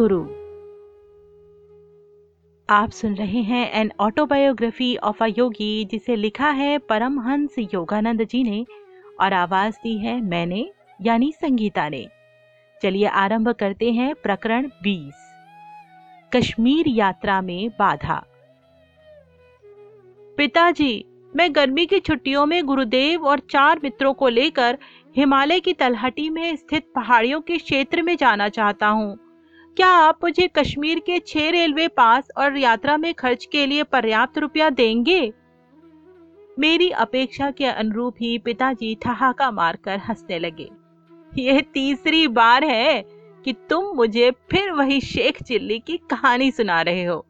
गुरु। आप सुन रहे हैं an autobiography of a yogi जिसे लिखा है परमहंस योगानंद जी ने और आवाज़ दी है मैंने, यानी संगीता ने। चलिए आरंभ करते हैं प्रकरण 20 कश्मीर यात्रा में बाधा। पिताजी, मैं गर्मी की छुट्टियों में गुरुदेव और चार मित्रों को लेकर हिमालय की तलहटी में स्थित पहाड़ियों के क्षेत्र में जाना चाहता हूँ। क्या आप मुझे कश्मीर के छह रेलवे पास और यात्रा में खर्च के लिए पर्याप्त रुपया देंगे? मेरी अपेक्षा के अनुरूप ही पिताजी ठहाका मारकर हंसने लगे। यह तीसरी बार है कि तुम मुझे फिर वही शेख चिल्ली की कहानी सुना रहे हो।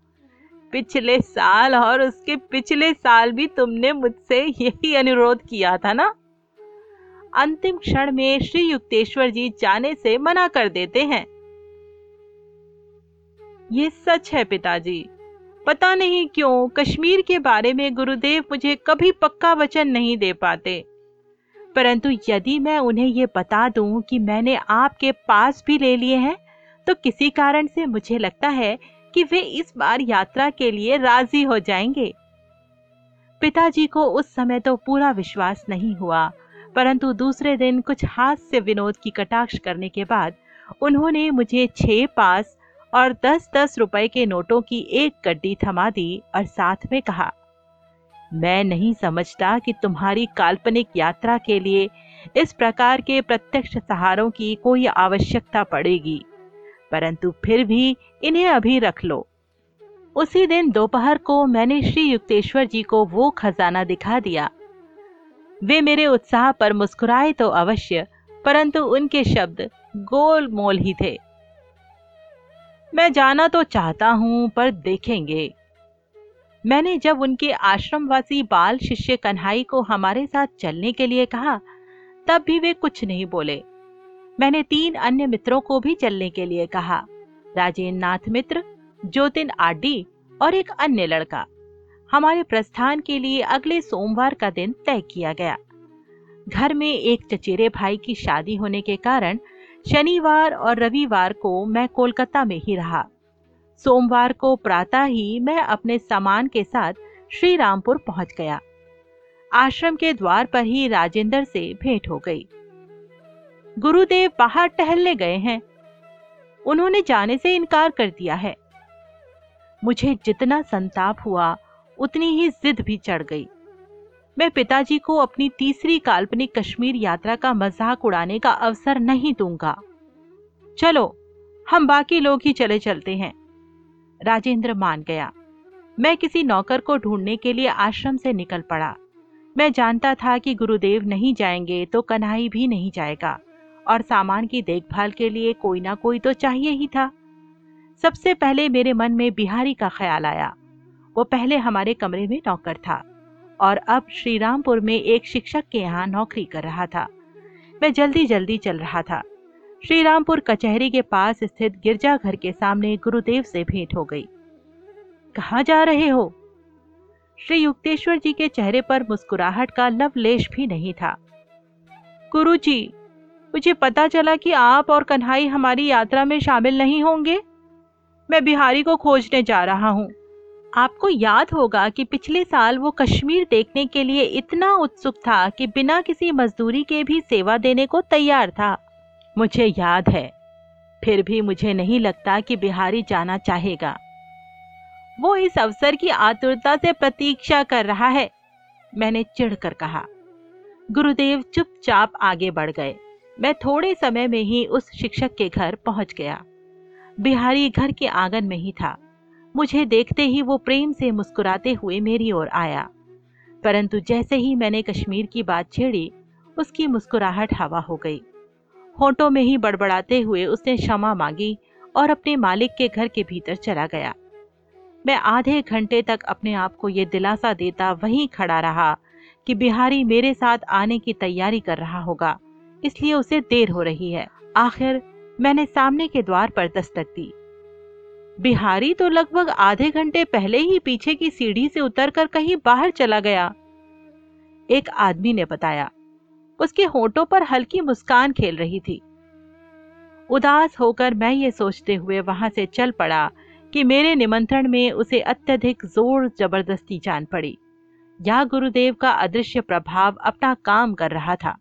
पिछले साल और उसके पिछले साल भी तुमने मुझसे यही अनुरोध किया था ना? अंतिम क्षण में श्री युक्तेश्वर जी जाने से मना कर देते हैं। ये सच है पिताजी। पता नहीं क्यों, कश्मीर के बारे में गुरुदेव मुझे कभी पक्का वचन नहीं दे पाते। परंतु यदि मैं उन्हें ये बता दूँ कि मैंने आपके पास भी ले लिए हैं तो किसी कारण से मुझे लगता है कि वे इस बार यात्रा के लिए राज़ी हो जाएँगे। पिताजी को उस समय तो पूरा विश्वास नहीं हुआ, परंतु दूसरे दिन कुछ हास्य विनोद की कटाक्ष करने के बाद उन्होंने मुझे छह पास और दस दस रुपए के नोटों की एक गड्डी थमा दी और साथ में कहा, मैं नहीं समझता कि तुम्हारी काल्पनिक यात्रा के लिए इस प्रकार के प्रत्यक्ष सहारों की कोई आवश्यकता पड़ेगी, परंतु फिर भी इन्हें अभी रख लो। उसी दिन दोपहर को मैंने श्री युक्तेश्वर जी को वो खजाना दिखा दिया। वे मेरे उत्साह पर मुस्कुराए तो अवश्य, परंतु उनके शब्द गोल मोल ही थे। मैं जाना तो चाहता हूँ, पर देखेंगे। मैंने जब उनके आश्रमवासी बाल शिष्य कन्हाई को हमारे साथ चलने के लिए कहा, तब भी वे कुछ नहीं बोले। मैंने तीन अन्य मित्रों को भी चलने के लिए कहा राजेंद्र नाथ मित्र, ज्योतिन आडी और एक अन्य लड़का। हमारे प्रस्थान के लिए अगले सोमवार का दिन तय किया गया। घर में एक चचेरे भाई की शादी होने के कारण शनिवार और रविवार को मैं कोलकाता में ही रहा। सोमवार को प्रातः ही मैं अपने सामान के साथ श्री रामपुर पहुँच गया। आश्रम के द्वार पर ही राजेंद्र से भेंट हो गई। गुरुदेव बाहर टहलने गए हैं। उन्होंने जाने से इनकार कर दिया है। मुझे जितना संताप हुआ, उतनी ही जिद भी चढ़ गई। मैं पिताजी को अपनी तीसरी काल्पनिक कश्मीर यात्रा का मज़ाक उड़ाने का अवसर नहीं दूँगा। चलो, हम बाकी लोग ही चले चलते हैं। राजेंद्र मान गया। मैं किसी नौकर को ढूँढने के लिए आश्रम से निकल पड़ा। मैं जानता था कि गुरुदेव नहीं जाएँगे तो कन्हई भी नहीं जाएगा, और सामान की देखभाल के लिए कोई ना कोई तो चाहिए ही था। सबसे पहले मेरे मन में बिहारी का ख्याल आया। वो पहले हमारे कमरे में नौकर था। और अब श्रीरामपुर में एक शिक्षक के यहाँ नौकरी कर रहा था। मैं जल्दी जल्दी चल रहा था। श्रीरामपुर कचहरी के पास स्थित गिरजाघर के सामने गुरुदेव से भेंट हो गई। कहा जा रहे हो? श्री युक्तेश्वर जी के चेहरे पर मुस्कुराहट का लवलेश भी नहीं था। गुरु जी मुझे पता चला कि आप और कन्हई हमारी यात्रा में शामिल नहीं होंगे। मैं बिहारी को खोजने जा रहा हूँ। आपको याद होगा कि पिछले साल वो कश्मीर देखने के लिए इतना उत्सुक था कि बिना किसी मजदूरी के भी सेवा देने को तैयार था। मुझे याद है। फिर भी मुझे नहीं लगता कि बिहारी जाना चाहेगा। वो इस अवसर की आतुरता से प्रतीक्षा कर रहा है, मैंने चिढ़कर कहा। गुरुदेव चुपचाप आगे बढ़ गए। मैं थोड़े समय में ही उस शिक्षक के घर पहुँच गया। बिहारी घर के आँगन में ही था। मुझे देखते ही वो प्रेम से मुस्कुराते हुए मेरी ओर आया। परंतु जैसे ही मैंने कश्मीर की बात छेड़ी, उसकी मुस्कुराहट हवा हो गई। होठों में ही बड़बड़ाते हुए उसने क्षमा मांगी और अपने मालिक के घर के भीतर चला गया। मैं आधे घंटे तक अपने आप को ये दिलासा देता वहीं खड़ा रहा कि बिहारी मेरे साथ आने की तैयारी कर रहा होगा, इसलिए उसे देर हो रही है। आखिर मैंने सामने के द्वार पर दस्तक दी। बिहारी तो लगभग आधे घंटे पहले ही पीछे की सीढ़ी से उतरकर कहीं बाहर चला गया। एक आदमी ने बताया, उसके होठों पर हल्की मुस्कान खेल रही थी। उदास होकर मैं ये सोचते हुए वहाँ से चल पड़ा कि मेरे निमंत्रण में उसे अत्यधिक ज़ोर ज़बरदस्ती जान पड़ी। या गुरुदेव का अदृश्य प्रभाव अपना काम कर रहा था।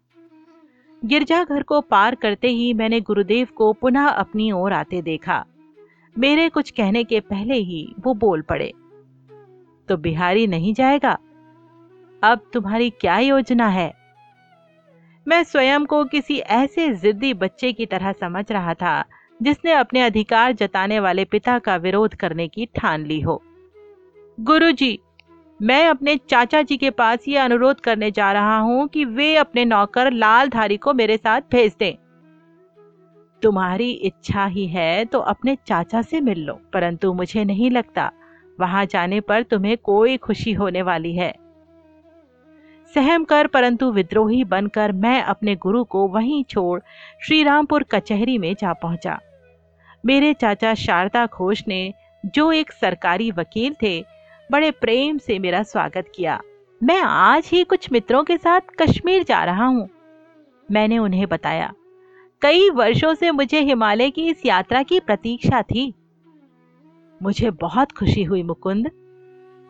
गिरजाघर को पार करते ही मैंने गुरुदेव को पुनः अपनी ओर आते देखा। मेरे कुछ कहने के पहले ही वो बोल पड़े। तो बिहारी नहीं जाएगा? अब तुम्हारी क्या योजना है? मैं स्वयं को किसी ऐसे जिद्दी बच्चे की तरह समझ रहा था जिसने अपने अधिकार जताने वाले पिता का विरोध करने की ठान ली हो। गुरुजी, मैं अपने चाचा जी के पास ये अनुरोध करने जा रहा हूँ कि वे अपने नौकर लालधारी को मेरे साथ भेज दें। तुम्हारी इच्छा ही है तो अपने चाचा से मिल लो, परंतु मुझे नहीं लगता, वहाँ जाने पर तुम्हें कोई खुशी होने वाली है। सहम कर, परंतु विद्रोही बनकर मैं अपने गुरु को वहीं छोड़ श्रीरामपुर कचहरी में जा पहुँचा। मेरे चाचा शारदा घोष ने, जो एक सरकारी वकील थे, बड़े प्रेम से मेरा स्वागत किया। मैं आज ही कुछ मित्रों के साथ कश्मीर जा रहा हूँ। मैंने उन्हें बताया कई वर्षों से मुझे हिमालय की इस यात्रा की प्रतीक्षा थी। मुझे बहुत खुशी हुई, मुकुंद।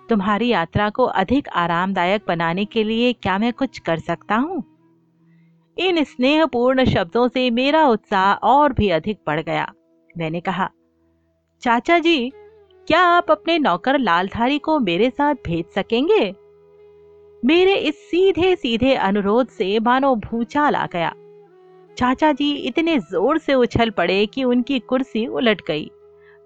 तुम्हारी यात्रा को अधिक आरामदायक बनाने के लिए क्या मैं कुछ कर सकता हूँ? इन स्नेहपूर्ण शब्दों से मेरा उत्साह और भी अधिक बढ़ गया। मैंने कहा, चाचा जी, क्या आप अपने नौकर लालधारी को मेरे साथ भेज सकेंगे? मेरे इस सीधे सीधे अनुरोध से मानो भूचाल आ गया। चाचा जी इतने ज़ोर से उछल पड़े कि उनकी कुर्सी उलट गई।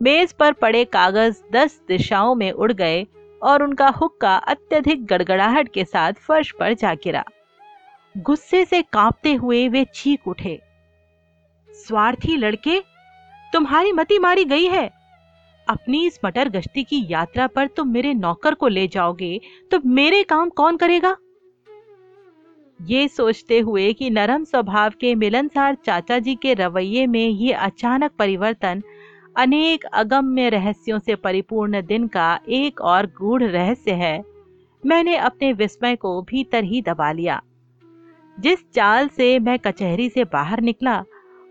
मेज पर पड़े कागज़ दस दिशाओं में उड़ गए और उनका हुक्का अत्यधिक गड़गड़ाहट के साथ फर्श पर जा गिरा। गुस्से से कांपते हुए वे चीख उठे। स्वार्थी लड़के, तुम्हारी मति मारी गई है। अपनी इस मटर गश्ती की यात्रा पर तुम मेरे नौकर को ले जाओगे तो मेरे काम कौन करेगा? ये सोचते हुए कि नरम स्वभाव के मिलनसार चाचा जी के रवैये में ये अचानक परिवर्तन, अनेक अगम्य रहस्यों से परिपूर्ण दिन का एक और गूढ़ रहस्य है। मैंने अपने विस्मय को भीतर ही दबा लिया। जिस चाल से मैं कचहरी से बाहर निकला,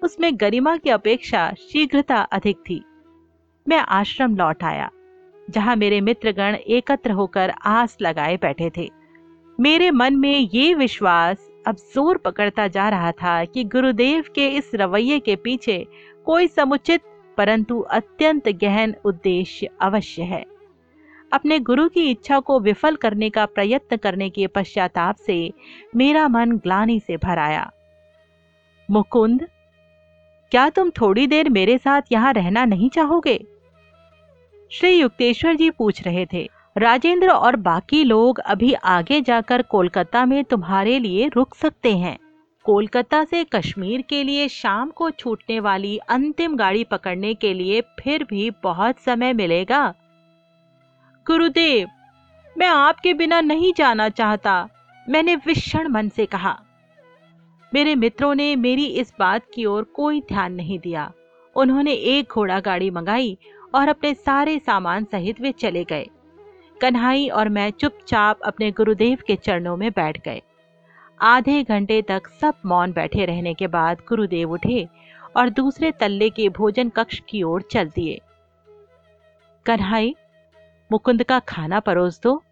उसमें गरिमा की अपेक्षा शीघ्रता अधिक थी। मैं आश्रम लौट आया, जहाँ मेरे मित्रगण एकत्र होकर आस लगाए बैठे थे। मेरे मन में ये विश्वास अब ज़ोर पकड़ता जा रहा था कि गुरुदेव के इस रवैये के पीछे कोई समुचित, परंतु अत्यंत गहन उद्देश्य अवश्य है। अपने गुरु की इच्छा को विफल करने का प्रयत्न करने के पश्चाताप से मेरा मन ग्लानी से भर आया। मुकुंद, क्या तुम थोड़ी देर मेरे साथ यहाँ रहना नहीं चाहोगे? श्री युक्तेश्वर जी पूछ रहे थे। राजेंद्र और बाकी लोग अभी आगे जाकर कोलकाता में तुम्हारे लिए रुक सकते हैं। कोलकाता से कश्मीर के लिए शाम को छूटने वाली अंतिम गाड़ी पकड़ने के लिए फिर भी बहुत समय मिलेगा। गुरुदेव, मैं आपके बिना नहीं जाना चाहता, मैंने विषण मन से कहा। मेरे मित्रों ने मेरी इस बात की ओर कोई ध्यान नहीं दिया। उन्होंने एक घोड़ा गाड़ी मंगाई और अपने सारे सामान सहित वे चले गए। कन्हाई और मैं चुपचाप अपने गुरुदेव के चरणों में बैठ गए। आधे घंटे तक सब मौन बैठे रहने के बाद गुरुदेव उठे और दूसरे तल्ले के भोजन कक्ष की ओर चल दिए। कन्हई, मुकुंद का खाना परोस दो।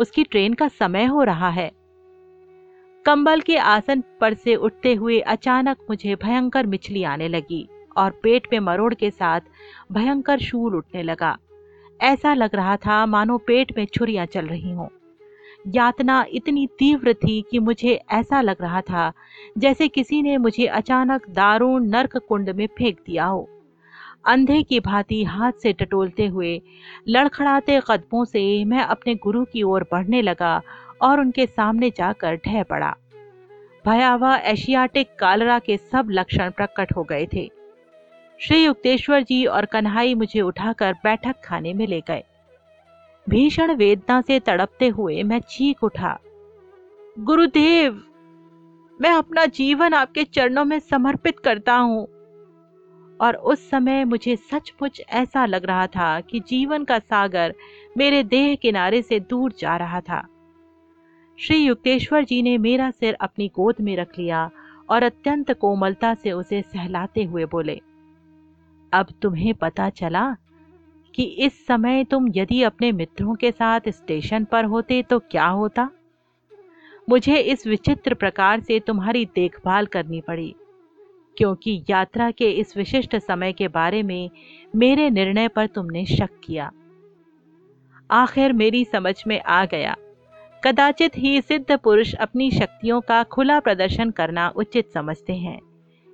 उसकी ट्रेन का समय हो रहा है। कंबल के आसन पर से उठते हुए अचानक मुझे भयंकर मिछली आने लगी और पेट में मरोड़ के साथ भयंकर शूल उठने लगा। ऐसा लग रहा था मानो पेट में छुरियाँ चल रही हों। यातना इतनी तीव्र थी कि मुझे ऐसा लग रहा था जैसे किसी ने मुझे अचानक दारुण नरक कुंड में फेंक दिया हो। अंधे की भांति हाथ से टटोलते हुए, लड़खड़ाते कदमों से मैं अपने गुरु की ओर बढ़ने लगा और उनके सामने जाकर ढह पड़ा। भयावह एशियाटिक कालरा के सब लक्षण प्रकट हो गए थे। श्री युक्तेश्वर जी और कन्हाई मुझे उठाकर बैठक खाने में ले गए। भीषण वेदना से तड़पते हुए मैं चीख उठा। गुरुदेव, मैं अपना जीवन आपके चरणों में समर्पित करता हूँ। और उस समय मुझे सचमुच ऐसा लग रहा था कि जीवन का सागर मेरे देह किनारे से दूर जा रहा था। श्री युक्तेश्वर जी ने मेरा सिर अपनी गोद में रख लिया और अत्यंत कोमलता से उसे सहलाते हुए बोले अब तुम्हें पता चला कि इस समय तुम यदि अपने मित्रों के साथ स्टेशन पर होते तो क्या होता? मुझे इस विचित्र प्रकार से तुम्हारी देखभाल करनी पड़ी, क्योंकि यात्रा के इस विशिष्ट समय के बारे में मेरे निर्णय पर तुमने शक किया। आखिर मेरी समझ में आ गया। कदाचित ही सिद्ध पुरुष अपनी शक्तियों का खुला प्रदर्शन करना उचित समझते हैं,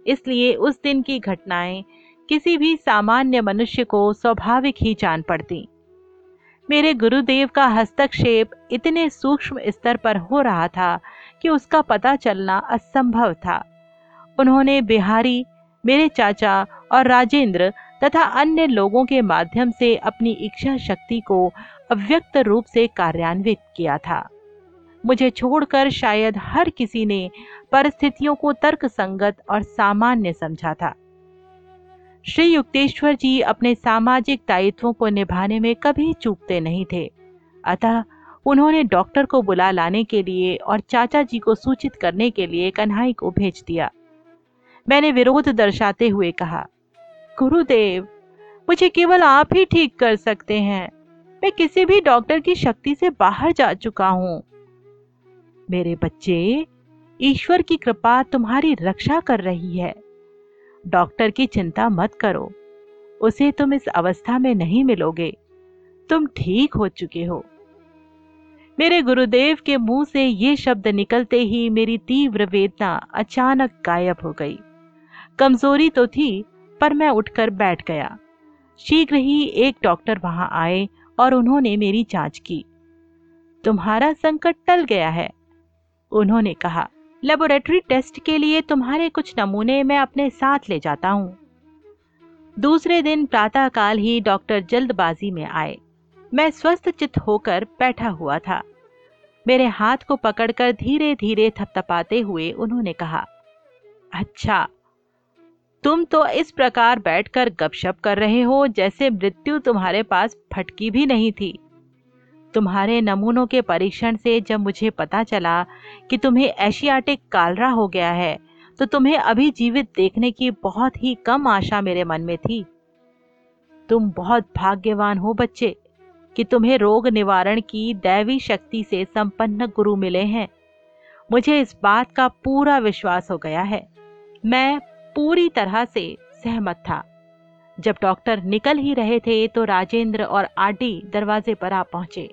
इसलिए उस दिन की घटनाएँ किसी भी सामान्य मनुष्य को स्वाभाविक ही जान पड़ती। मेरे गुरुदेव का हस्तक्षेप इतने सूक्ष्म स्तर पर हो रहा था कि उसका पता चलना असंभव था। उन्होंने बिहारी, मेरे चाचा और राजेंद्र तथा अन्य लोगों के माध्यम से अपनी इच्छा शक्ति को अव्यक्त रूप से कार्यान्वित किया था। मुझे छोड़कर शायद हर किसी ने परिस्थितियों को तर्क संगत और सामान्य समझा था। श्री युक्तेश्वर जी अपने सामाजिक दायित्वों को निभाने में कभी चूकते नहीं थे। अतः उन्होंने डॉक्टर को बुला लाने के लिए और चाचा जी को सूचित करने के लिए कन्हई को भेज दिया। मैंने विरोध दर्शाते हुए कहा, गुरुदेव, मुझे केवल आप ही ठीक कर सकते हैं। मैं किसी भी डॉक्टर की शक्ति से बाहर जा चुका हूँ। मेरे बच्चे, ईश्वर की कृपा तुम्हारी रक्षा कर रही है। डॉक्टर की चिंता मत करो। उसे तुम इस अवस्था में नहीं मिलोगे। तुम ठीक हो चुके हो। मेरे गुरुदेव के मुँह से ये शब्द निकलते ही मेरी तीव्र वेदना अचानक गायब हो गई। कमज़ोरी तो थी, पर मैं उठकर बैठ गया। शीघ्र ही एक डॉक्टर वहाँ आए और उन्होंने मेरी जाँच की। तुम्हारा संकट टल गया है, उन्होंने कहा। लेबोरेटरी टेस्ट के लिए तुम्हारे कुछ नमूने मैं अपने साथ ले जाता हूँ। दूसरे दिन प्रातःकाल ही डॉक्टर जल्दबाजी में आए। मैं स्वस्थ चित होकर बैठा हुआ था। मेरे हाथ को पकड़कर धीरे धीरे थपथपाते हुए उन्होंने कहा अच्छा तुम तो इस प्रकार बैठकर गपशप कर रहे हो जैसे मृत्यु तुम्हारे पास फटकी भी नहीं थी। तुम्हारे नमूनों के परीक्षण से जब मुझे पता चला कि तुम्हें एशियाटिक कालरा हो गया है तो तुम्हें अभी जीवित देखने की बहुत ही कम आशा मेरे मन में थी। तुम बहुत भाग्यवान हो बच्चे, कि तुम्हें रोग निवारण की दैवी शक्ति से संपन्न गुरु मिले हैं। मुझे इस बात का पूरा विश्वास हो गया है। मैं पूरी तरह से सहमत था। जब डॉक्टर निकल ही रहे थे तो राजेंद्र और आडी दरवाजे पर आ पहुँचे।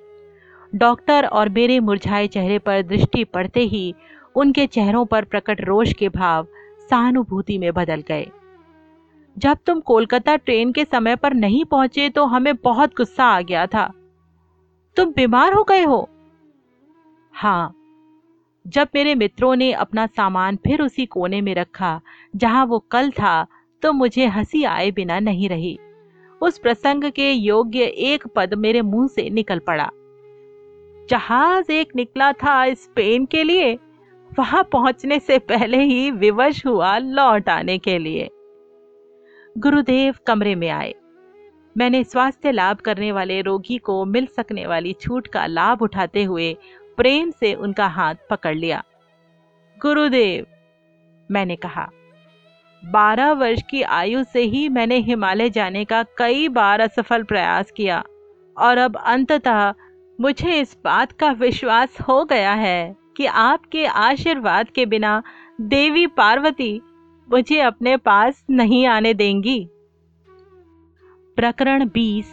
डॉक्टर और मेरे मुरझाए चेहरे पर दृष्टि पड़ते ही उनके चेहरों पर प्रकट रोष के भाव सहानुभूति में बदल गए। जब तुम कोलकाता ट्रेन के समय पर नहीं पहुँचे तो हमें बहुत गुस्सा आ गया था। तुम बीमार हो गए हो? हाँ। जब मेरे मित्रों ने अपना सामान फिर उसी कोने में रखा, जहाँ वो कल था तो मुझे हँसी आए बिना नहीं रही। उस प्रसंग के योग्य एक पद मेरे मुँह से निकल पड़ा। जहाज़ एक निकला था स्पेन के लिए। वहाँ पहुँचने से पहले ही विवश हुआ लौट आने के लिए। गुरुदेव कमरे में आए। मैंने स्वास्थ्य लाभ करने वाले रोगी को मिल सकने वाली छूट का लाभ उठाते हुए प्रेम से उनका हाथ पकड़ लिया। गुरुदेव, मैंने कहा बारह वर्ष की आयु से ही मैंने हिमालय जाने का कई बार असफल प्रयास किया। और अब अंततः मुझे इस बात का विश्वास हो गया है कि आपके आशीर्वाद के बिना देवी पार्वती मुझे अपने पास नहीं आने देंगी। प्रकरण 20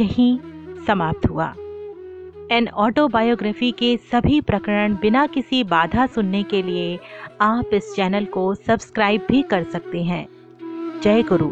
यहीं समाप्त हुआ। एन ऑटोबायोग्राफी के सभी प्रकरण बिना किसी बाधा सुनने के लिए आप इस चैनल को सब्सक्राइब भी कर सकते हैं। जय गुरु।